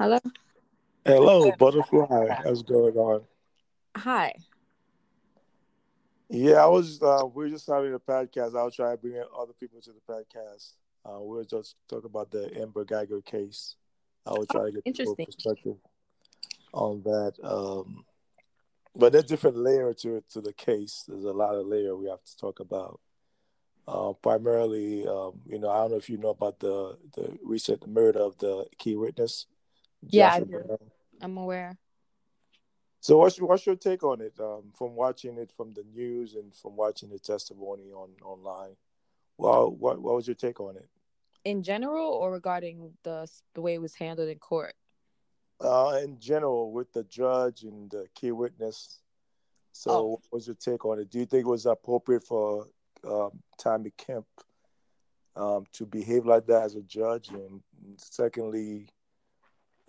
Hello. Hello, butterfly. How's going on? Hi. Yeah, I was. Uh, we are just having a podcast. I'll try to bring in other people to the podcast. Uh, we are just talking about the Amber Guyger case. I will try Oh, to get interesting. perspective on that. Um, but there's different layer to to the case. There's a lot of layer we have to talk about. Uh, primarily, um, you know, I don't know if you know about the the recent murder of the key witness, Yeah, I do. I'm aware. So what's your, what's your take on it? Um, from watching it from the news and from watching the testimony on online, well, what what was your take on it? In general, or regarding the the way it was handled in court. Uh, in general, with the judge and the key witness. So, Oh. what was your take on it? Do you think it was appropriate for um, Tammy Kemp um, to behave like that as a judge? And secondly,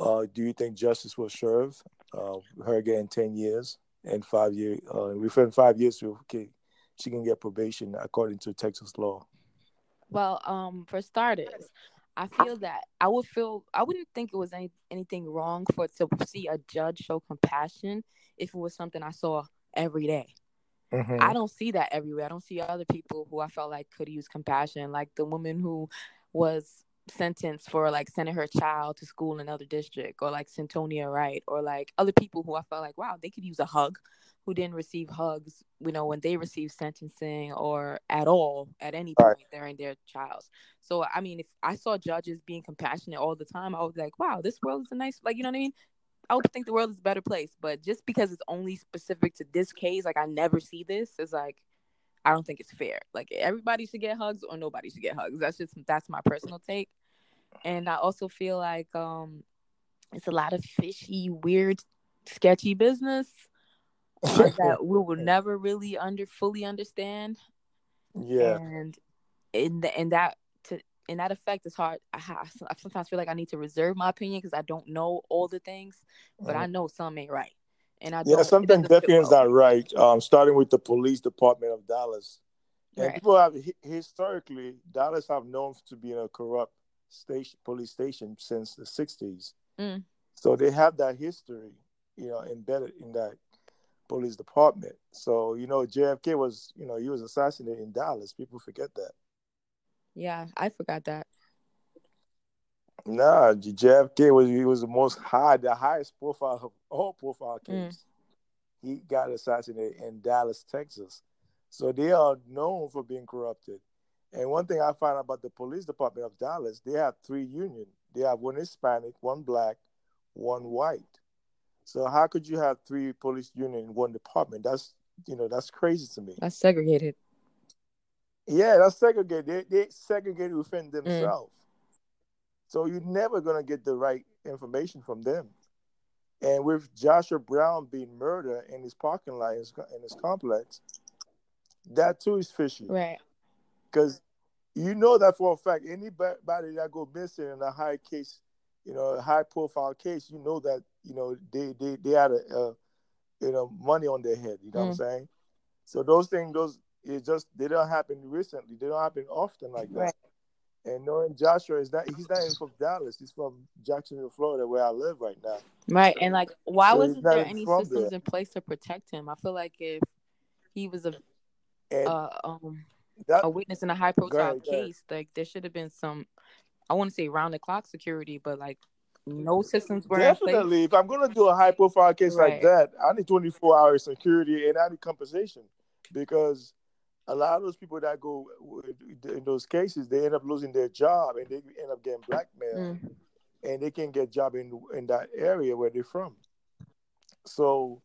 uh, do you think justice will serve uh, her getting ten years and five years? Uh, within five years, she can get probation according to Texas law. Well, um, for starters, I feel that I would feel I wouldn't think it was any anything wrong for to see a judge show compassion if it was something I saw every day. Mm-hmm. I don't see that everywhere. I don't see other people who I felt like could use compassion, like the woman who was sentenced for like sending her child to school in another district, or like Centonia Wright, or like other people who I felt like, wow, they could use a hug, who didn't receive hugs, you know, when they received sentencing or at all at any Right. point during their trials. So I mean, if I saw judges being compassionate all the time, I would be like, wow, this world is a nice, like you know what I mean. I would think the world is a better place, but just because it's only specific to this case, like I never see this, is like I don't think it's fair. Like everybody should get hugs or nobody should get hugs. That's just that's my personal take. And I also feel like um it's a lot of fishy, weird, sketchy business uh, that we will never really under fully understand. yeah, And in the in that to in that effect, it's hard. I, I sometimes feel like I need to reserve my opinion because I don't know all the things, but I know some ain't right. And I yeah, something definitely is not right. Um, starting with the police department of Dallas. And Right. people have historically Dallas have known to be a corrupt station, police station since the '60s. Mm. So they have that history, you know, embedded in that police department. So you know, JFK was, you know, he was assassinated in Dallas. People forget that. Yeah, I forgot that. Nah, JFK was he was the most high, the highest profile of all profile Mm. case. He got assassinated in Dallas, Texas. So they are known for being corrupted. And one thing I find about the police department of Dallas, they have three union. They have one Hispanic, one black, one white. So how could you have three police union in one department? That's you know that's crazy to me. That's segregated. Yeah, that's segregated. They they segregated within themselves. So you're never gonna get the right information from them. And with Joshua Brown being murdered in his parking lot in his, in his complex, that too is fishy. Right. Because you know that for a fact, anybody that go missing in a high case, you know, a high profile case, you know that you know they they they had a, a you know money on their head. You know what I'm mm. saying? So those things, those it just they don't happen recently. They don't happen often like that. Right. And knowing Joshua is not he's not even from Dallas. He's from Jacksonville, Florida, where I live right now. Right. And like, why So wasn't there any systems there. in place to protect him? I feel like if he was a uh, um that a witness in a high profile ahead, go ahead. case, like there should have been some I want to say round the clock security, but like no systems were in place. definitely, if I'm gonna do a high profile case like that, I need 24 hour security and I need compensation because a lot of those people that go in those cases, they end up losing their job and they end up getting blackmailed. Mm. and they can't get job in in that area where they're from. So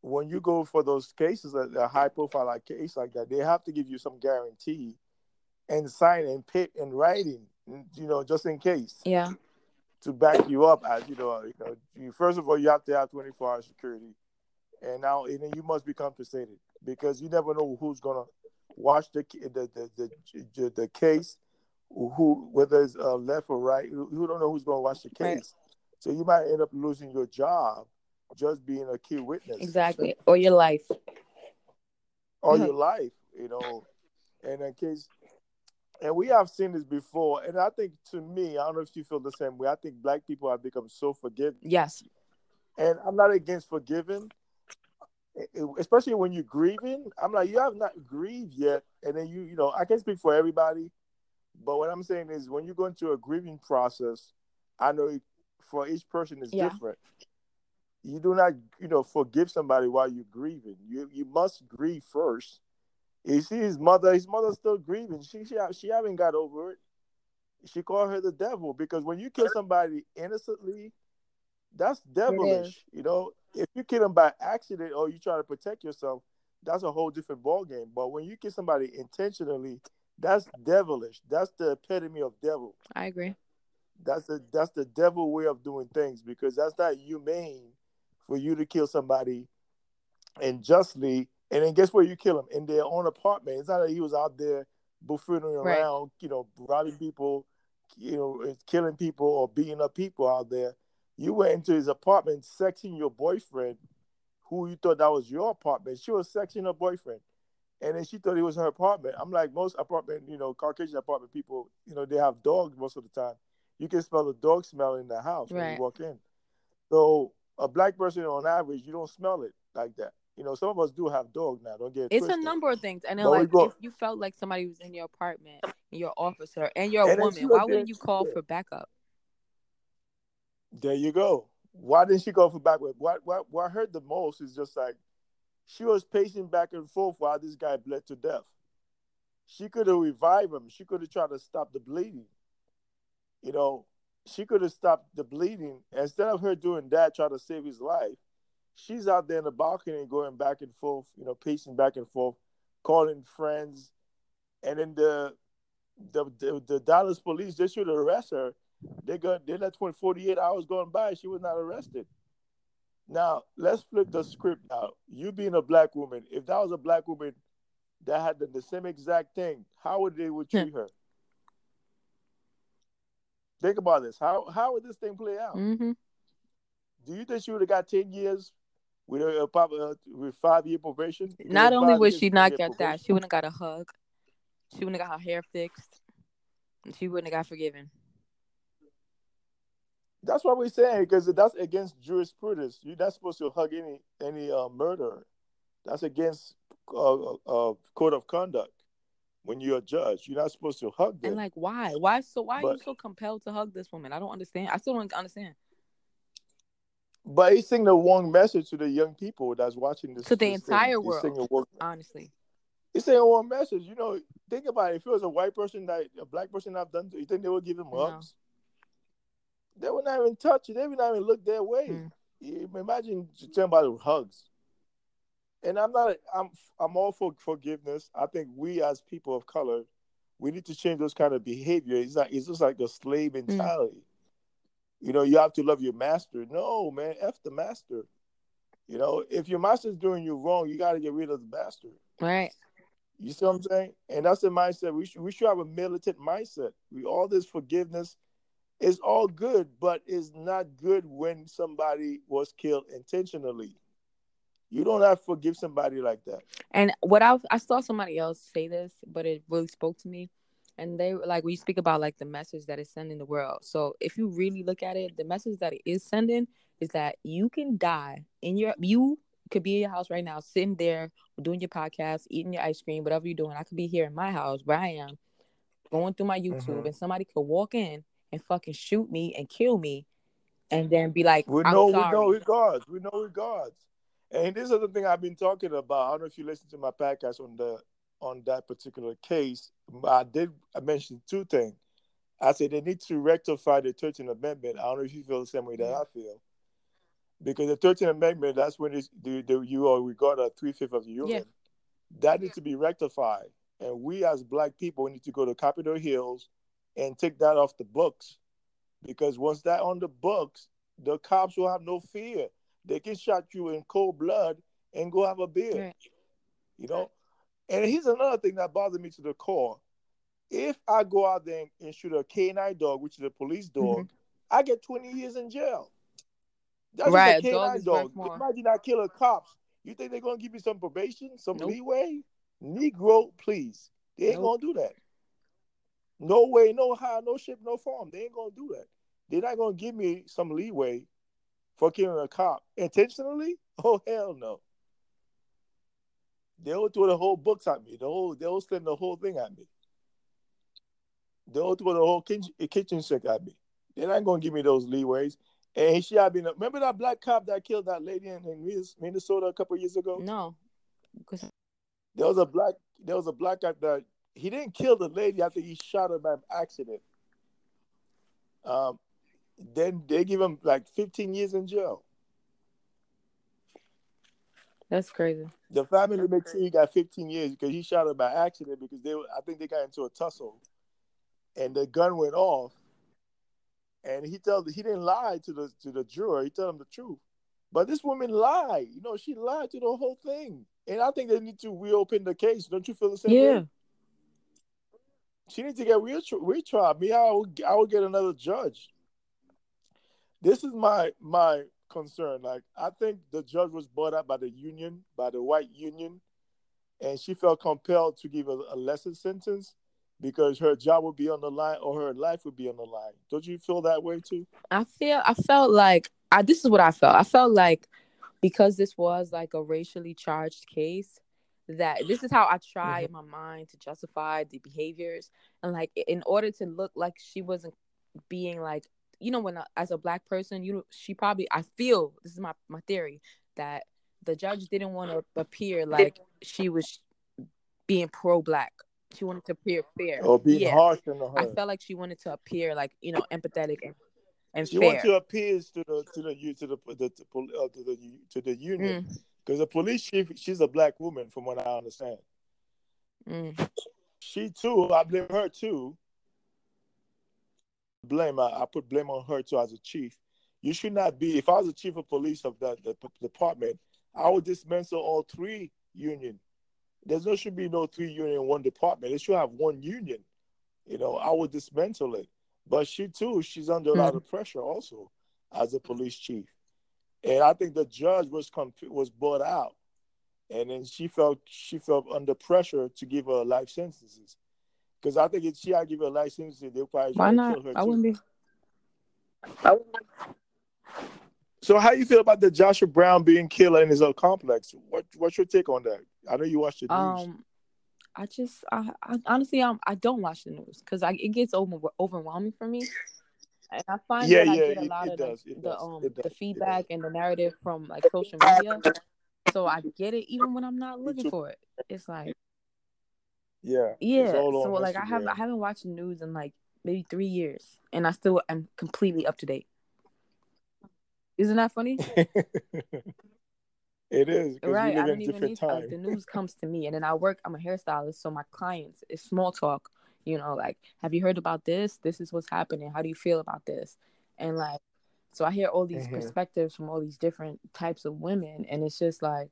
when you go for those cases, a, a high profile like case like that, they have to give you some guarantee and sign and pay in writing, you know, just in case Yeah. to back you up as you know, you know, you, first of all you have to have 24 hour security. And now and you must be compensated because you never know who's gonna watch the the the the, the, case who whether it's uh, left or right, you you don't know who's going to watch the case. Right. So you might end up losing your job just being a key witness Exactly. Or your life. all Mhm. your life, you know. And in case, and we have seen this before. And I think to me, I don't know if you feel the same way. I think black people have become so forgiving. Yes. And I'm not against forgiving, especially when you're grieving. I'm like, you have not grieved yet, and then you, you know, I can speak for everybody, but what I'm saying is, when you go into a grieving process, I know for each person is yeah. different. You do not, you know, forgive somebody while you're grieving. You you must grieve first you see his mother, his mother's still grieving. She she she haven't got over it. She called her the devil because when you kill somebody innocently, that's devilish. You know, if you kill them by accident or you try to protect yourself, that's a whole different ball game. But when you kill somebody intentionally, that's devilish. That's the epitome of devil. I agree. That's the that's the devil way of doing things because that's not humane for you to kill somebody unjustly and then guess where you kill him? In their own apartment. It's not that he was out there buffooning right. around, you know, robbing people, you know, killing people or beating up people out there. You went into his apartment sexing your boyfriend, who you thought that was your apartment. She was sexing her boyfriend. And then she thought it was her apartment. I'm like, most apartment, you know, Caucasian apartment people, you know, they have dogs most of the time. You can smell the dog smell in the house right. when you walk in. So a black person on average, you don't smell it like that you know, some of us do have dogs now. Don't get it it's twisted. a number of things. And then, but like, if you felt like somebody was in your apartment, your officer, and you're a and woman, why wouldn't you call for backup? There you go. Why didn't she go for backup? What what what heard the most is just like she was pacing back and forth while this guy bled to death. She could have revived him. She could have tried to stop the bleeding. You know, she could have stopped the bleeding. Instead of her doing that, try to save his life, she's out there in the balcony going back and forth, you know, pacing back and forth, calling friends, and then the the the, the Dallas police they should have arrest her. They got they let 20, 48 hours going by, she was not arrested. Now let's flip the script out. You being a black woman, if that was a black woman that had done the same exact thing, how would they would treat her? Think about this. How how would this thing play out? Mm-hmm. Do you think she would have got ten years with a, uh, with five year probation. Not only would she not get that, she wouldn't got a hug. She wouldn't have got her hair fixed. She wouldn't have got forgiven. That's what we're saying because that's against jurisprudence. You're not supposed to hug any any uh, murderer. That's against uh, uh, uh, code of conduct. When you're a judge, you're not supposed to hug them. And like, why? Why so? Why but, are you so compelled to hug this woman? I don't understand. I still don't understand. But he's sending the wrong message to the young people that's watching this. To the entire thing. world. honestly. He's saying one message. You know, think about it. If it was a white person that a black person have done, to, you think they would give him hugs? They would not even touch it. They would not even look their way. Mm. You imagine talking about hugs. And I'm not. I'm. I'm all for forgiveness. I think we as people of color, we need to change those kind of behavior. It's not. It's just like a slave mm. mentality. Mm you know, you have to love your master. No, man, F the master. You know, if your master's doing you wrong, you got to get rid of the master. Right. You see what I'm saying? And that's the mindset. We should we should have a militant mindset. We all this forgiveness is all good, but it's not good when somebody was killed intentionally. You don't have to forgive somebody like that. And what I I saw somebody else say this, but it really spoke to me and they like we speak about like the message that it's sending the world so if you really look at it the message that it is sending is that you can die in your you could be in your house right now sitting there doing your podcast eating your ice cream whatever you're doing i could be here in my house where i am going through my youtube mm-hmm. and somebody could walk in and fucking shoot me and kill me and then be like we know we know regards we know regards and this is the thing i've been talking about i don't know if you listen to my podcast on the on that particular case, I did I mentioned two things. I said they need to rectify the 13th Amendment. I don't know if you feel the same way that mm-hmm. I feel. Because the 13th Amendment, that's when it's, the, the, you are regarded three fifths of the human. Yeah. That needs to be rectified. And we as black people need to go to Capitol Hills and take that off the books. Because once that on the books, the cops will have no fear. They can shot you in cold blood and go have a beer. Right. You know, and here's another thing that bothered me to the core. If I go out there and shoot a canine dog, which is a police dog, mm-hmm. I get 20 years in jail. That's right, a canine dog. dog. Imagine I kill a cops. You think they're gonna give me some probation, some nope. leeway? Negro, please. They ain't nope. gonna do that. No way, no how, no ship, no form. They ain't gonna do that. They're not gonna give me some leeway for killing a cop intentionally. Oh hell no. They'll throw the whole books at me. The whole they'll send the whole thing at me. They'll throw the whole kitchen, kitchen sink at me. They're not gonna give me those leeways. And she had been. Remember that black cop that killed that lady in, in Minnesota a couple years ago? No, because there was a black. There was a black guy that he didn't kill the lady. I think he shot her by accident. Um, then they give him like 15 years in jail. That's crazy. The family makes sure he got 15 years because he shot her by accident because they, I think they got into a tussle, and the gun went off, and he told he didn't lie to the to the juror. He told him the truth, but this woman lied. You know, she lied to the whole thing, and I think they need to reopen the case. Don't you feel the same yeah. way? She needs to get retried. Me, I would I would get another judge. This is my my concern. Like I think the judge was brought up by the union, by the white union, and she felt compelled to give a, a lesser sentence because her job would be on the line or her life would be on the line. Don't you feel that way too? I feel I felt like I this is what I felt. I felt like because this was like a racially charged case that this is how I try mm-hmm. in my mind to justify the behaviors and like in order to look like she wasn't being like you know when as a black person you know she probably I feel this is my my theory that the judge didn't want to appear like she was being pro black she wanted to appear fair or being yeah. harsh on her. I felt like she wanted to appear like you know empathetic and and she fair. wanted to appeal to the to the to the to the, uh, to the, to the union because mm. the police chief she's a black woman from what I understand. Mm. She too, I blame her too. Blame I, I put blame on her too as a chief. You should not be. If I was the chief of police of that the department, I would dismantle all three union. There's no should be no three union in one department. It should have one union. You know, I would dismantle it. But she too, she's under a lot hmm. of pressure also as a police chief. And I think the judge was comp- was brought out, and then she felt she felt under pressure to give her life sentences, because I think if she had give her life sentences, they probably why not? I wouldn't be. I wouldn't. So how you feel about the Joshua Brown being killed in his own complex? What what's your take on that? I know you watched the news. Um, I just, I, I honestly, um, I don't watch the news because it gets over overwhelming for me, and I find yeah, that I get a lot it of does, the, the um the feedback and the narrative from like social media. So I get it even when I'm not looking for it. It's like, yeah, yeah. So like, I have I haven't watched the news in like maybe three years, and I still am completely up to date. Isn't that funny? It is right. I don't even need like the news comes to me, and then I work. I'm a hairstylist, so my clients is small talk. You know, like, have you heard about this? This is what's happening. How do you feel about this? And like, so I hear all these mm-hmm. perspectives from all these different types of women, and it's just like,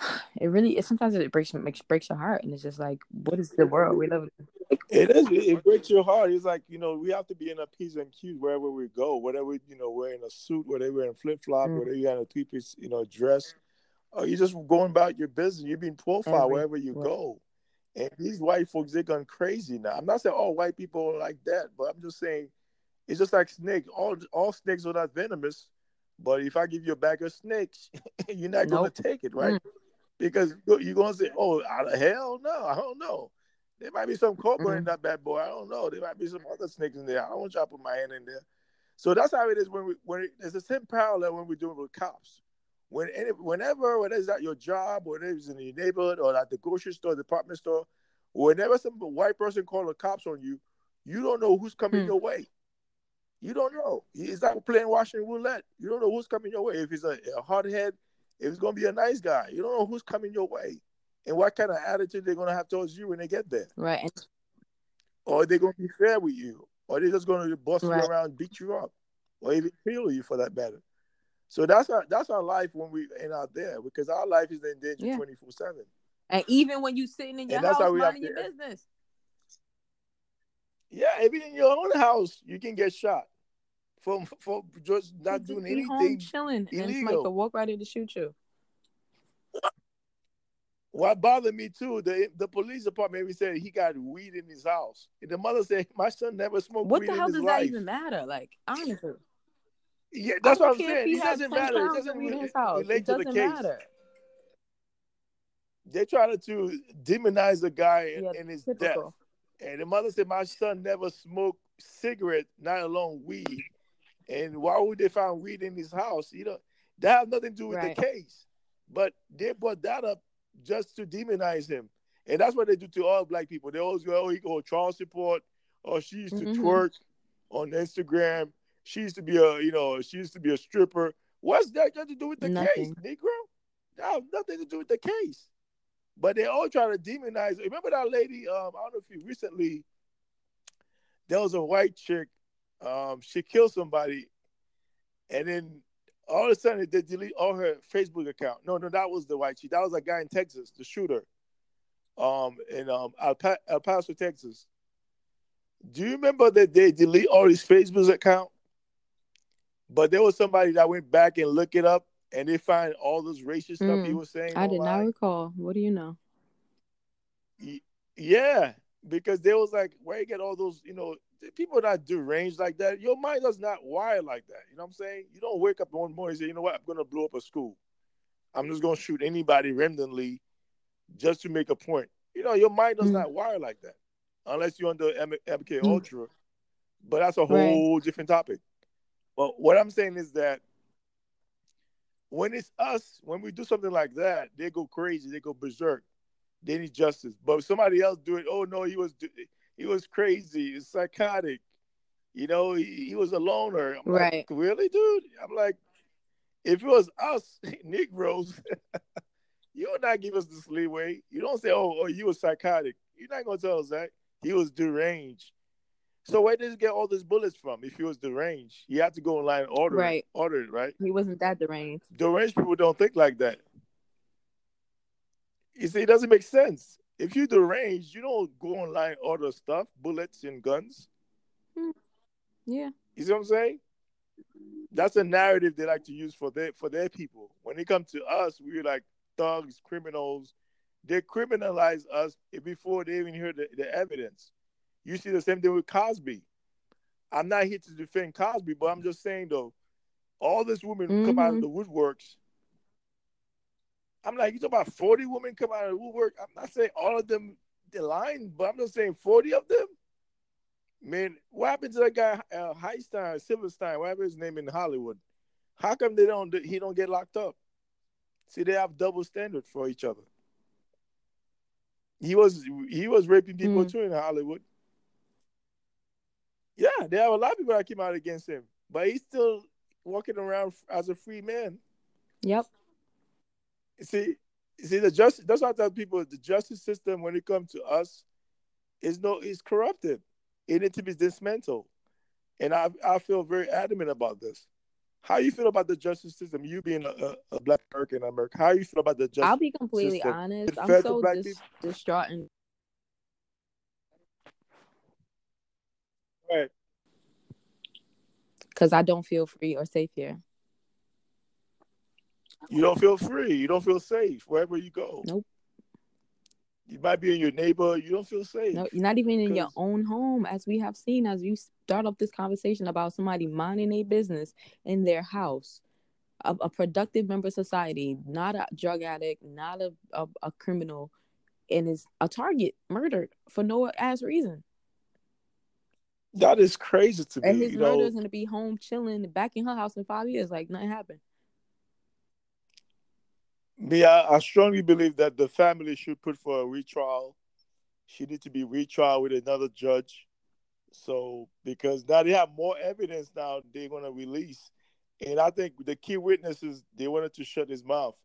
it really. It sometimes it breaks makes breaks your heart, and it's just like, what is the world we live in? It is. It breaks your heart. It's like you know we have to be in a P's and Q's wherever we go. Whatever you know, wearing a suit, whether we're in flip flop, mm. whether you're in a three piece, you know, dress, or you're just going about your business. You're being profiled Every, wherever you right. go. And these white folks, they're going crazy now. I'm not saying all white people are like that, but I'm just saying it's just like snakes. All all snakes are not venomous, but if I give you a bag of snakes, you're not nope. going to take it, right? Mm. Because you're going to say, "Oh, hell no, I don't know." There might be some cobra mm-hmm. in that bad boy. I don't know. There might be some other snakes in there. I don't want y'all to put my hand in there. So that's how it is when we when it, it's the same parallel when we're doing with cops. When any, whenever whether it's at your job, whether it's in your neighborhood, or at the grocery store, department store, whenever some white person call the cops on you, you don't know who's coming mm. your way. You don't know. It's like playing Russian roulette. You don't know who's coming your way. If it's a, a hardhead, if it's gonna be a nice guy, you don't know who's coming your way and what kind of attitude they're gonna have towards you when they get there. Right. Or they're gonna be fair with you, or they're just gonna bust right. you around, beat you up, or even kill you for that matter. So that's our that's our life when we ain't out there because our life is in danger twenty four seven. And even when you sitting in your and house minding your business. Yeah, even in your own house, you can get shot for for just not doing anything. chilling, illegal. and somebody could walk right in to shoot you. what bothered me too, the the police department even said he got weed in his house. And the mother said, My son never smoked weed. What the hell in does his that even matter? Like, honestly. Yeah, that's what I'm saying. he doesn't matter. It doesn't weed in re- his relate It to the doesn't case. matter. They're trying to demonize the guy in, Yeah, in his typical. death. And the mother said, My son never smoked cigarette, not alone weed. And why would they find weed in his house? You know, that has nothing to do with Right. the case. But they brought that up just to demonize him. And that's what they do to all black people. They always go, Oh, he go child support, or she used to Mhm. twerk on Instagram. She used to be a, you know, she used to be a stripper. What's that got to do with the Nothing. case, Negro? That has nothing to do with the case. But they all try to demonize. Remember that lady? Um, I don't know if you recently. There was a white chick. Um, she killed somebody, and then all of a sudden they delete all her Facebook account. No, no, that was the white chick. That was a guy in Texas, the shooter. Um, in um El, Pa- El Paso, Texas. Do you remember that they delete all his Facebook account? But there was somebody that went back and looked it up, and they find all this racist stuff he Mm. was saying. I did not recall. What do you know? Yeah, because they was like, where you get all those, you know, people that do range like that. Your mind does not wire like that. You know what I'm saying? You don't wake up one morning and say, you know what, I'm gonna blow up a school. I'm just gonna shoot anybody randomly just to make a point. You know, your mind does Mm. not wire like that, unless you're under M- MK Mm. Ultra. But that's a Right. whole different topic. But what I'm saying is that when it's us, when we do something like that, they go crazy, they go berserk. They need justice. But if somebody else do it, oh no, he was he was crazy, he's psychotic. You know, he, he was a loner. I'm like, Right. really, dude? I'm like, if it was us Negroes, you would not give us this leeway. You don't say, oh, oh, you was psychotic. You're not gonna tell us that he was deranged. So where did he get all these bullets from? If he was deranged, he had to go online and order Right. it, order it, right? He wasn't that deranged. deranged people don't think like that. You see, it doesn't make sense. If you're deranged, you don't go online order stuff, bullets and guns. Hmm. Yeah. You see what I'm saying? That's a narrative they like to use for their for their people. When it comes to us, we're like thugs, criminals. They criminalize us before they even hear the, the evidence. You see the same thing with Cosby. I'm not here to defend Cosby, but I'm just saying though, all these women who come out of Mhm. the woodworks. I'm like, you talk about 40 women come out of the woodwork. I'm not saying all of them they're lying, but I'm just saying 40 of them. Man, what happened to that guy uh, Highstein, Silverstein, whatever his name in Hollywood? How come they don't he don't get locked up? See, they have double standard for each other. He was he was raping people Mm. too in Hollywood. Yeah, they have a lot of people that came out against him, but he's still walking around as a free man. Yep. See, see the justice. That's why I tell people the justice system when it comes to us is no is corrupted. It needs to be dismantled, and I I feel very adamant about this. How you feel about the justice system? You being a, a, a black American American, how you feel about the justice? I'll be completely system. honest. I'm so dis- distraught and Right. because I don't feel free or safe here. You don't feel free. You don't feel safe wherever you go. Nope. You might be in your neighbor. You don't feel safe. No, not even in your own home, as we have seen, as you start off this conversation about somebody minding a business in their house, a, a productive member of society, not a drug addict, not a, a, a criminal, and is a target murdered for no ass reason. That is crazy to me. And his murder know, gonna be home chilling back in her house in five years, like nothing happened. Me, I, I strongly believe that the family should put for a retrial. She need to be retrial with another judge. So because now they have more evidence now they're gonna release. And I think the key witnesses they wanted to shut his mouth.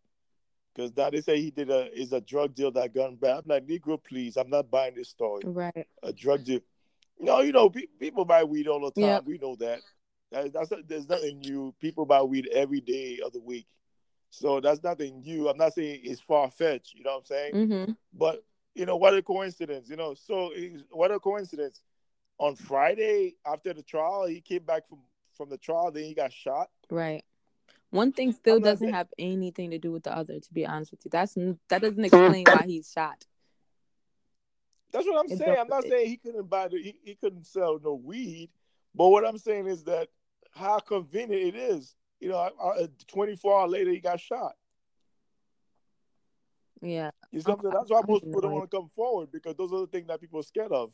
Because now they say he did a is a drug deal that gone bad. I'm like, Negro, please, I'm not buying this story. Right. A drug deal. No, you know, pe- people buy weed all the time. Yep. We know that. that that's there's nothing new. People buy weed every day of the week. So that's nothing new. I'm not saying it's far fetched, you know what I'm saying? Mm-hmm. But you know, what a coincidence, you know. So it's- what a coincidence. On Friday after the trial, he came back from from the trial, then he got shot. Right. One thing still doesn't have anything to do with the other. To be honest with you, that's that doesn't explain why he's shot. That's what I'm saying. I'm not saying he couldn't buy the he, he couldn't sell no weed, but what I'm saying is that how convenient it is. You know, uh, 24 hours later he got shot. Yeah. You something that's why most people don't want to come forward because those are the things that people are scared of.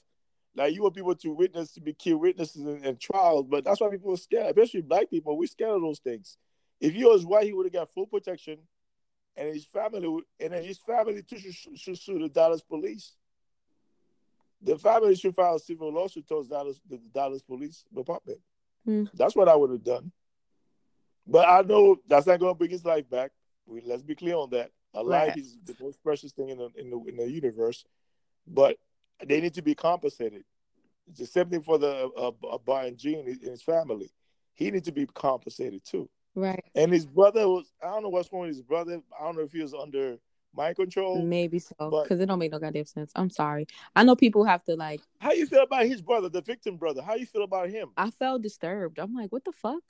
Like you want people to witness to be key witnesses in, in trials, but that's why people are scared, especially black people. We're scared of those things. If he was white, he would have got full protection, and his family and then his family too should, should sue the Dallas police. The family should file a civil lawsuit towards Dallas, the Dallas Police Department. Hmm. That's what I would have done. But I know that's not going to bring his life back. We, let's be clear on that. A right. life is the most precious thing in the, in the in the universe, but they need to be compensated. It's the same thing for the uh, uh, Brian Jean and his family. He needs to be compensated too. Right. And his brother was I don't know what's wrong with his brother. I don't know if he was under mind control. Maybe so, because it don't make no goddamn sense. I'm sorry. I know people have to like. How you feel about his brother, the victim brother? How you feel about him? I felt disturbed. I'm like, what the fuck?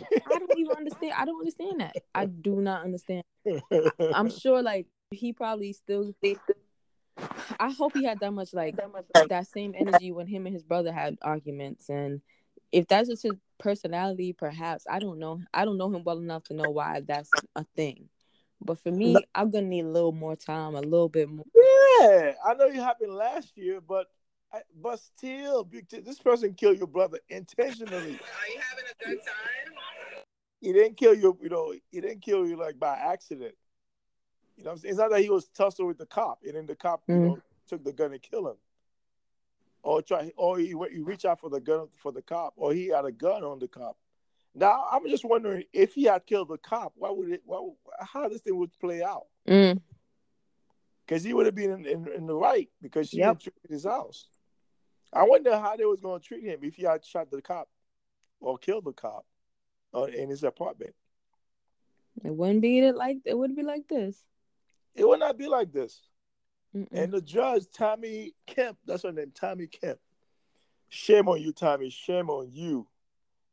I don't even understand. I don't understand that. I do not understand. I'm sure, like he probably still. I hope he had that much like that same energy when him and his brother had arguments, and if that's just his personality, perhaps I don't know. I don't know him well enough to know why that's a thing. But for me, I'm gonna need a little more time, a little bit more. Yeah, I know it happened last year, but I, but still, this person killed your brother intentionally. Are you having a good time? He didn't kill you, you know. He didn't kill you like by accident. You know, it's not that he was tussling with the cop, and then the cop, mm-hmm. you know, took the gun and killed him, or try, or he, he reached out for the gun for the cop, or he had a gun on the cop. Now I'm just wondering if he had killed the cop, why would it? Why, how this thing would play out? Because mm. he would have been in, in, in, the right because she yep. treated his house. I wonder how they was going to treat him if he had shot the cop or killed the cop uh, in his apartment. It wouldn't be like it would be like this. It would not be like this. Mm-mm. And the judge, Tommy Kemp, that's her name, Tommy Kemp. Shame on you, Tommy. Shame on you.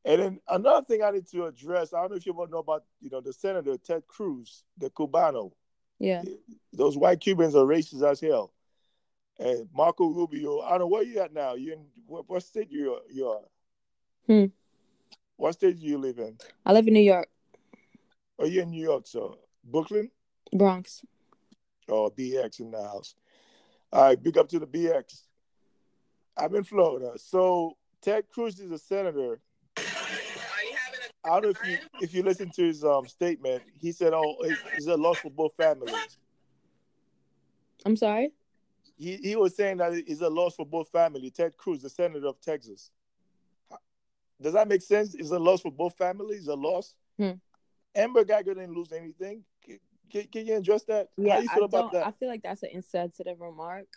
And then another thing I need to address, I don't know if you want to know about, you know, the senator Ted Cruz, the Cubano. Yeah. Those white Cubans are racist as hell. And Marco Rubio, I don't know where you at now. You in what, what state you you are? Hmm. What state do you live in? I live in New York. Oh, you in New York, so Brooklyn? Bronx. Oh, BX in the house. All right, big up to the BX. I'm in Florida. So Ted Cruz is a senator. I don't know if you if you listen to his um statement. He said, "Oh, it's a loss for both families." I'm sorry. He he was saying that it's a loss for both families. Ted Cruz, the senator of Texas. Does that make sense? Is a loss for both families a loss? Hmm. Amber Guyger didn't lose anything. Can, can, you address that? Yeah, How you feel I about that? I feel like that's an insensitive remark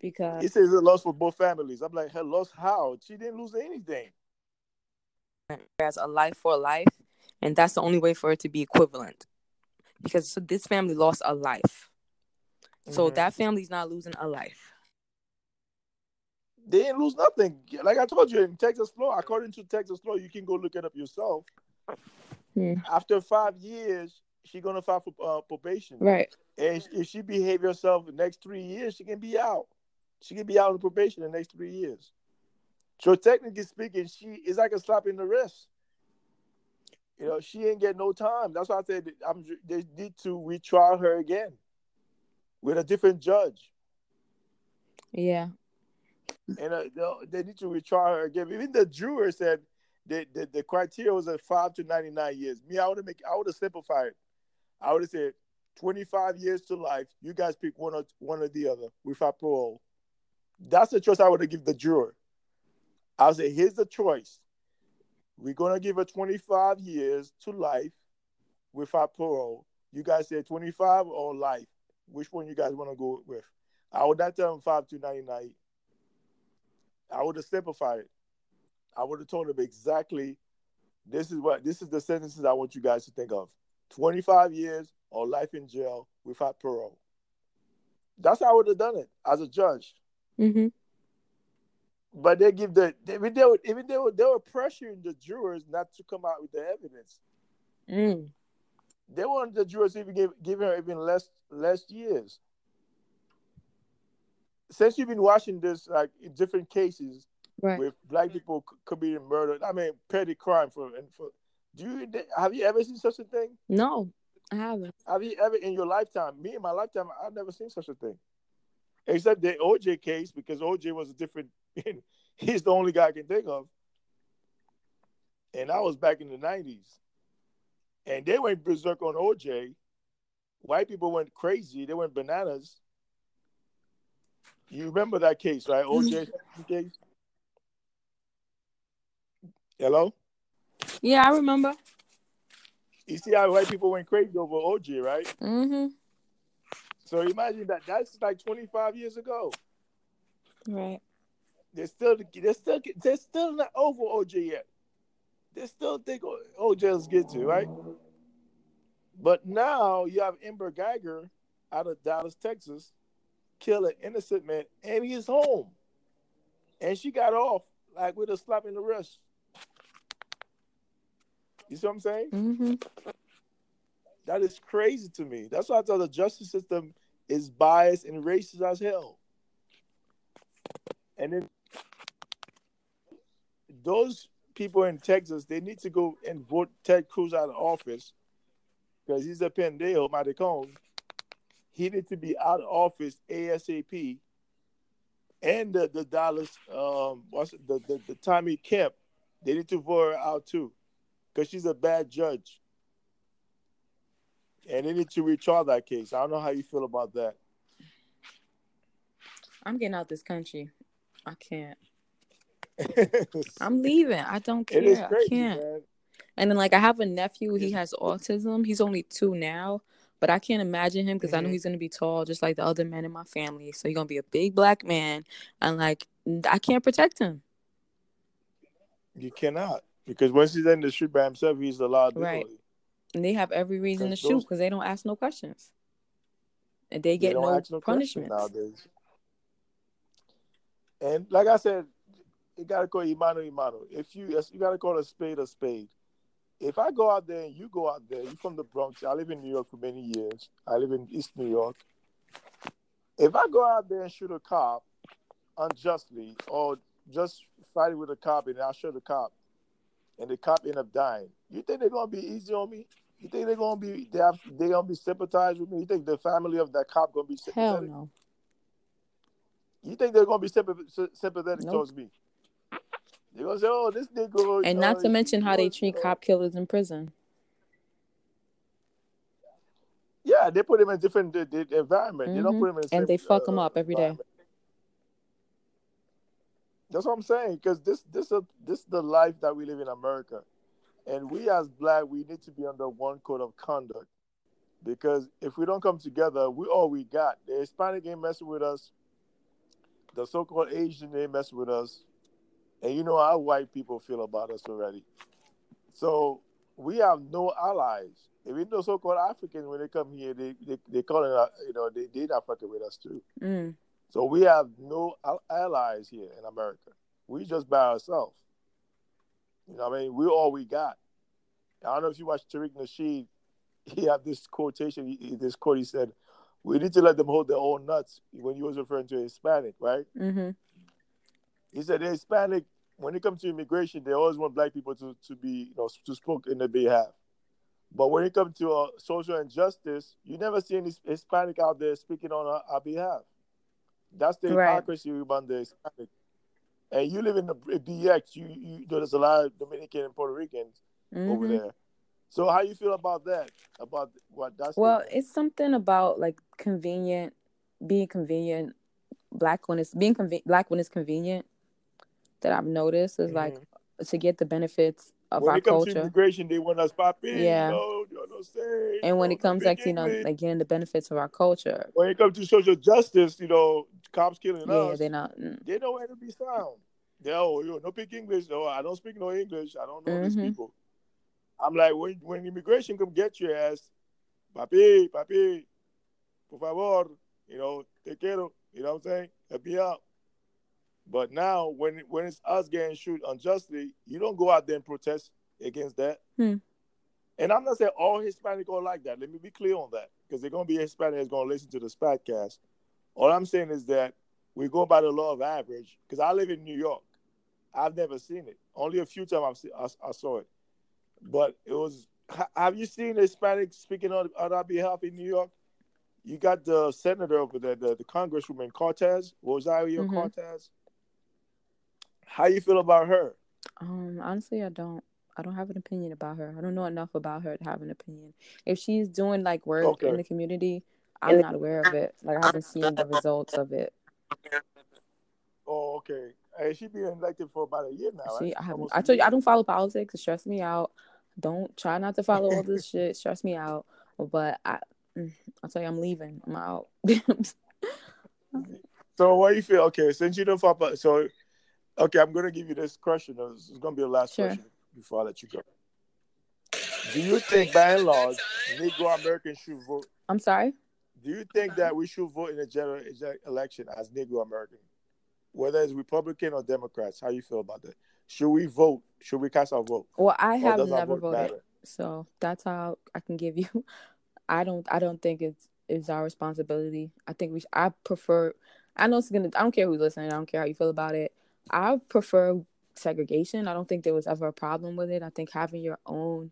because he says it's a loss for both families. I'm like, her loss how? She didn't lose anything. As a life for a life, and that's the only way for it to be equivalent. Because so this family lost a life, so mm-hmm. that family's not losing a life they didn't lose nothing. Like I told you in Texas law, according to Texas law, you can go look it up yourself. After five years, she's gonna file for uh, probation. Right. And if she behave herself the next three years, she can be out. She can be out on probation the next three years. So technically speaking, she is like a slap in the wrist. You know, she ain't get no time. That's why I said I'm, they need to retry her again with a different judge. Yeah, and uh, they need to retry her again. Even the juror said the, the, the criteria was at five to ninety nine years. Me, I would have make I would have simplified. I would have said twenty five years to life. You guys pick one or one or the other without parole. That's the choice I would have given the juror. I say, here's the choice. We're gonna give her twenty five years to life without parole. You guys said twenty five or life. Which one you guys want to go with? I would not tell them five to ninety nine I would have simplified it. I would have told him exactly this is what this is the sentences I want you guys to think of. 25 years or life in jail without parole. That's how I would have done it as a judge. Mm-hmm. But they give the they, they were even they were they were pressuring the jurors not to come out with the evidence. Mm. They wanted the jurors even give give her even less less years. Since you've been watching this, like in different cases Right. with black people c- committing murder, I mean petty crime for and for. Do you have you ever seen such a thing? No, I haven't. Have you ever in your lifetime? Me in my lifetime, I've never seen such a thing, except the OJ case because OJ was a different. he's the only guy I can think of, and I was back in the nineties, and they went berserk on OJ. White people went crazy. They went bananas. You remember that case, right? OJ case. Hello. Yeah, I remember. You see how white people went crazy over OJ, right? Mm-hmm. So imagine that. That's like 25 years ago. Right. They're still they're still they're still not over OJ yet. They still think OJ's get to right. But now you have Amber Guyger out of Dallas, Texas, kill an innocent man, and he's home, and she got off like with a slap in the wrist. You see what I'm saying? Mm-hmm. That is crazy to me. That's why I thought the justice system is biased and racist as hell. And then those people in Texas, they need to go and vote Ted Cruz out of office because he's a pendejo, maricon. He needs to be out of office ASAP. And the, the Dallas, um, what's the, the, the Tommy Kemp, they need to vote her out too because she's a bad judge. And they need to retry that case. I don't know how you feel about that. I'm getting out this country. I can't. It I'm leaving. I don't care. is I can't. man. And then like I have a nephew. He has autism. He's only two now, but I can't imagine him because I know Mhm. he's gonna be tall, just like the other men in my family. So he's gonna be a big black man, and like I can't protect him. You cannot. Because once he's in the street by himself, he's a liability. And they have every reason to shoot because they don't ask no questions, and they They get don't no, no questions punishments. nowadays. And like I said, you gotta call Imano Imano. If you you gotta call a spade a spade. If I go out there and you go out there, you're from the Bronx. I live in New York for many years. I live in East New York. If I go out there and shoot a cop unjustly or just fight with a cop and I shoot a cop and the cop end up dying, you think they're gonna be easy on me? You think they're gonna be they have they gonna be sympathized with me? You think the family of that cop gonna be Hell no. You think they're gonna be sympathetic Nope. towards me? They're gonna say, "Oh, this nigga." And uh, not to mention how they treat know." cop killers in prison. Yeah, they put them in different the, the environment. They don't Mhm. put them in the And same, they fuck uh, 'em up every day. That's what I'm saying. Because this this is this is the life that we live in America, and we as black we need to be under one code of conduct. Because if we don't come together, we all we got. The Hispanic ain't messing with us. The so-called Asian ain't messing with us, and you know how white people feel about us already. So we have no allies. Even the so-called Africans, when they come here, they they, they call it, uh, you know, they they not fucking with us too. Mm. So we have no allies here in America. We just by ourselves. You know, what I mean, we're all we got. I don't know if you watch Tariq Nasheed. He had this quotation. He- this quote. He said, "We need to let them hold their own nuts." When he was referring to Hispanic, right? Mm-hmm. He said, "The Hispanic, when it comes to immigration, they always want black people to to be, you know, to speak in their behalf. But when it comes to uh, social injustice, you never see any Hispanic out there speaking on our, our behalf. That's the Right. hypocrisy among the Hispanic. And you live in the BX, you, you there's a lot of Dominican and Puerto Ricans over Mhm. there. So how you feel about that? About what that's Well, it's something about like convenient, being convenient. Black when it's being conven- black when it's convenient that I've noticed is like to get the benefits of Mm-hmm. when our it comes to culture. immigration, they want us pop in, Yeah. you know, you understand? And when it comes like you know like getting the benefits of our culture, when it comes to social justice, you know, cops killing yeah, us, they're not. mm, they know where to be found. They oh, you no speak English. No, I don't speak no English. I don't know these Mhm. people. I'm like, when when immigration come get your ass, papi, papi, por favor, you know, te quiero. You know what I'm saying? Help me out. But now, when when it's us getting shoot unjustly, you don't go out there and protest against that. Hmm. And I'm not saying all Hispanic are like that. Let me be clear on that, because they're gonna be a Hispanic that's gonna listen to this podcast. All I'm saying is that we go by the law of average. Because I live in New York, I've never seen it. Only a few times I've seen, I, I saw it, but it was. Have you seen Hispanic speaking on, on our behalf in New York? You got the senator over there, the, the Congresswoman Cortez, Rosario Mhm. Cortez. How you feel about her? Um, honestly, I don't. I don't have an opinion about her. I don't know enough about her to have an opinion. If she's doing like work Okay. in the community, I'm not aware of it. Like I haven't seen the results of it. Oh, okay. Hey, she been elected for about a year now. Right? I haven't. I told you. I don't follow politics. It stresses me out. Don't try not to follow all this shit. Stress me out. But I, mm, I'll tell you, I'm leaving. I'm out. So what do you feel? Okay, since you don't follow, so okay, I'm gonna give you this question. This is gonna be the last Sure. question before I let you go. Do you think, by and large, Negro Americans should vote? I'm sorry. Do you think that we should vote in a general election as Negro American, whether it's Republican or Democrats? How you feel about that? Should we vote? Should we cast our vote? Well, I have never vote voted, matter? so that's how I can give you. I don't. I don't think it's it's our responsibility. I think we. I prefer. I know it's gonna. I don't care who's listening. I don't care how you feel about it. I prefer segregation. I don't think there was ever a problem with it. I think having your own.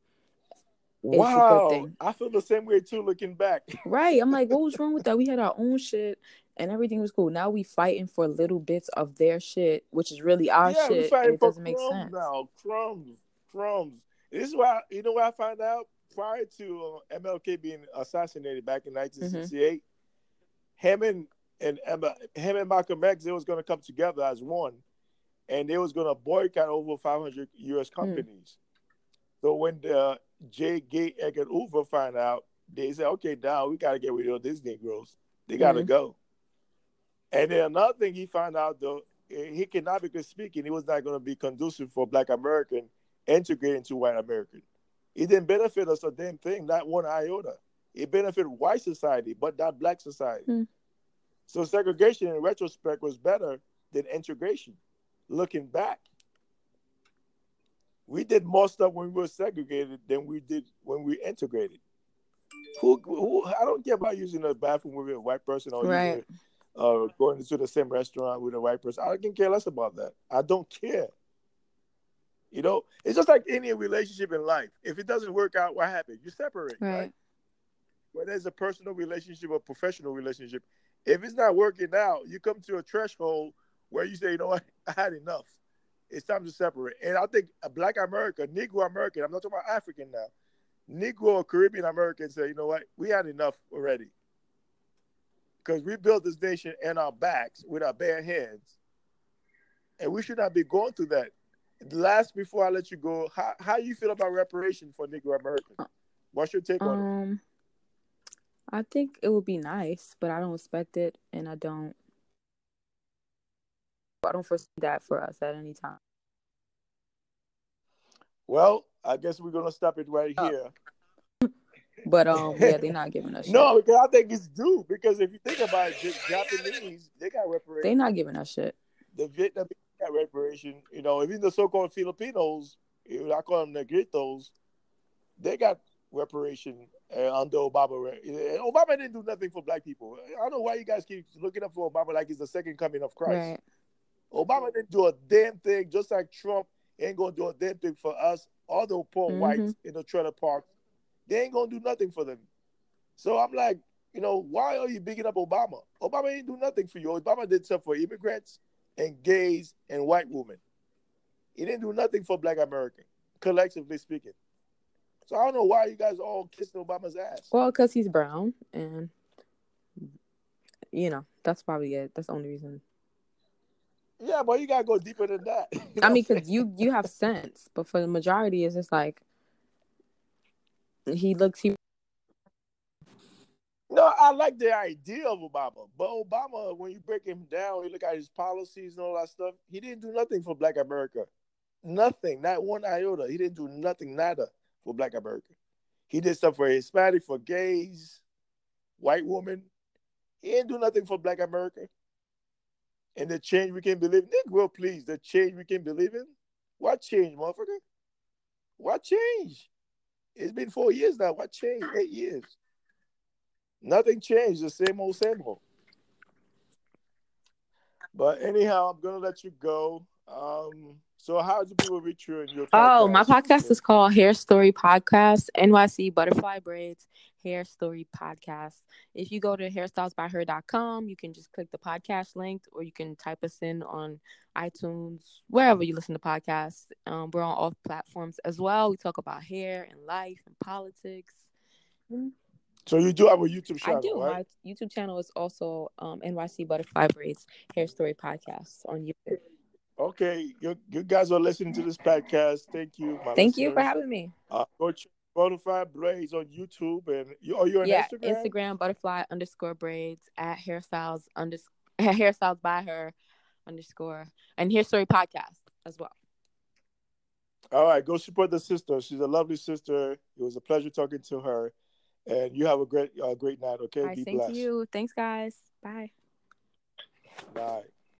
Wow. I feel the same way too. Looking back, Right. I'm like, what was wrong with that? We had our own shit and everything was cool. Now we fighting for little bits of their shit, which is really our yeah, shit. And it doesn't make sense. now. Crumbs, crumbs. This is why you know what I found out prior to uh, MLK being assassinated back in Mm-hmm. 1968. Him and and Emma, him and Malcolm X, they was going to come together as one, and they was going to boycott over 500 U.S. Hmm. companies. So when the J. Gay Edgar Hoover find out, they said, "Okay, now we got to get rid of these Negroes. They got to Mhm. go." And then another thing he found out though, eh, economically speaking, it was not going to be conducive for Black American integrating to white American. It didn't benefit us a damn thing, not one iota. It benefited white society, but not Black society. Hmm. So segregation, in retrospect, was better than integration. Looking back, we did more stuff when we were segregated than we did when we integrated. Who, who I don't care about using the bathroom with a white person or Right. uh, going to the same restaurant with a white person. I can care less about that. I don't care. You know, it's just like any relationship in life. If it doesn't work out, what happens? You separate, right? Right. Whether it's a personal relationship or professional relationship, if it's not working out, you come to a threshold where you say, you know what, I had enough. It's time to separate. And I think Black American, Negro American, I'm not talking about African now, Negro or Caribbean American say, you know what, we had enough already. Because we built this nation in our backs with our bare hands. And we should not be going through that. Last, before I let you go, how, how you feel about reparation for Negro American? What's your take on it? Um I think it would be nice, but I don't expect it and I don't I don't foresee that for us at any time. Well, I guess we're gonna stop it right Oh. here. But um yeah, they're not giving us shit. No, because I think it's due. Because if you think about it, the Japanese they got reparations. They're not giving us shit. The Vietnamese got reparation. You know, even the so-called Filipinos, I call them negritos, they got reparation uh, under Obama. And Obama didn't do nothing for black people. I don't know why you guys keep looking up for Obama like he's the second coming of Christ. Right. Obama didn't do a damn thing, just like Trump ain't gonna do a damn thing for us, all the poor Mhm. whites in the trailer park. They ain't gonna do nothing for them. So I'm like, you know, why are you bigging up Obama? Obama ain't do nothing for you. Obama did stuff for immigrants and gays and white women. He didn't do nothing for black American, collectively speaking. So I don't know why you guys all kissing Obama's ass. Well, because he's brown and you know, that's probably it. That's the only reason. Yeah, but you gotta go deeper than that. You know I mean, because you you have sense, but for the majority, it's just like he looks he No, I like the idea of Obama, but Obama, when you break him down, you look at his policies and all that stuff. He didn't do nothing for Black America, nothing, not one iota. He didn't do nothing, nada for Black America. He did stuff for Hispanic, for gays, white women. He didn't do nothing for Black America. And the change we can believe, Negro, please, the change we can believe in. What change, motherfucker? What change? It's been four years now. What changed? Eight years. Nothing changed. The same old, same old. But anyhow, I'm gonna let you go. Um, so how do people reach you in your podcast? Oh, my podcast is called Hair Story Podcast, NYC Butterfly Braids Hair Story Podcast. If you go to hairstylesbyher.com, you can just click the podcast link or you can type us in on iTunes, wherever you listen to podcasts. Um, we're on all platforms as well. We talk about hair and life and politics. So you do have a YouTube channel, I do. right? My YouTube channel is also um, NYC Butterfly Braids Hair Story Podcast on YouTube. Okay, you, you guys are listening to this podcast. Thank you. Thank you for having me. Uh, go check Butterfly Braids on YouTube and you are you on yeah, Instagram? Instagram butterfly underscore braids at hairstyles unders hairstyles by her underscore and hair story podcast as well. All right, go support the sister. She's a lovely sister. It was a pleasure talking to her, and you have a great, uh, great night. Okay, All right, be same blessed. to you. Thanks, guys. Bye. Bye.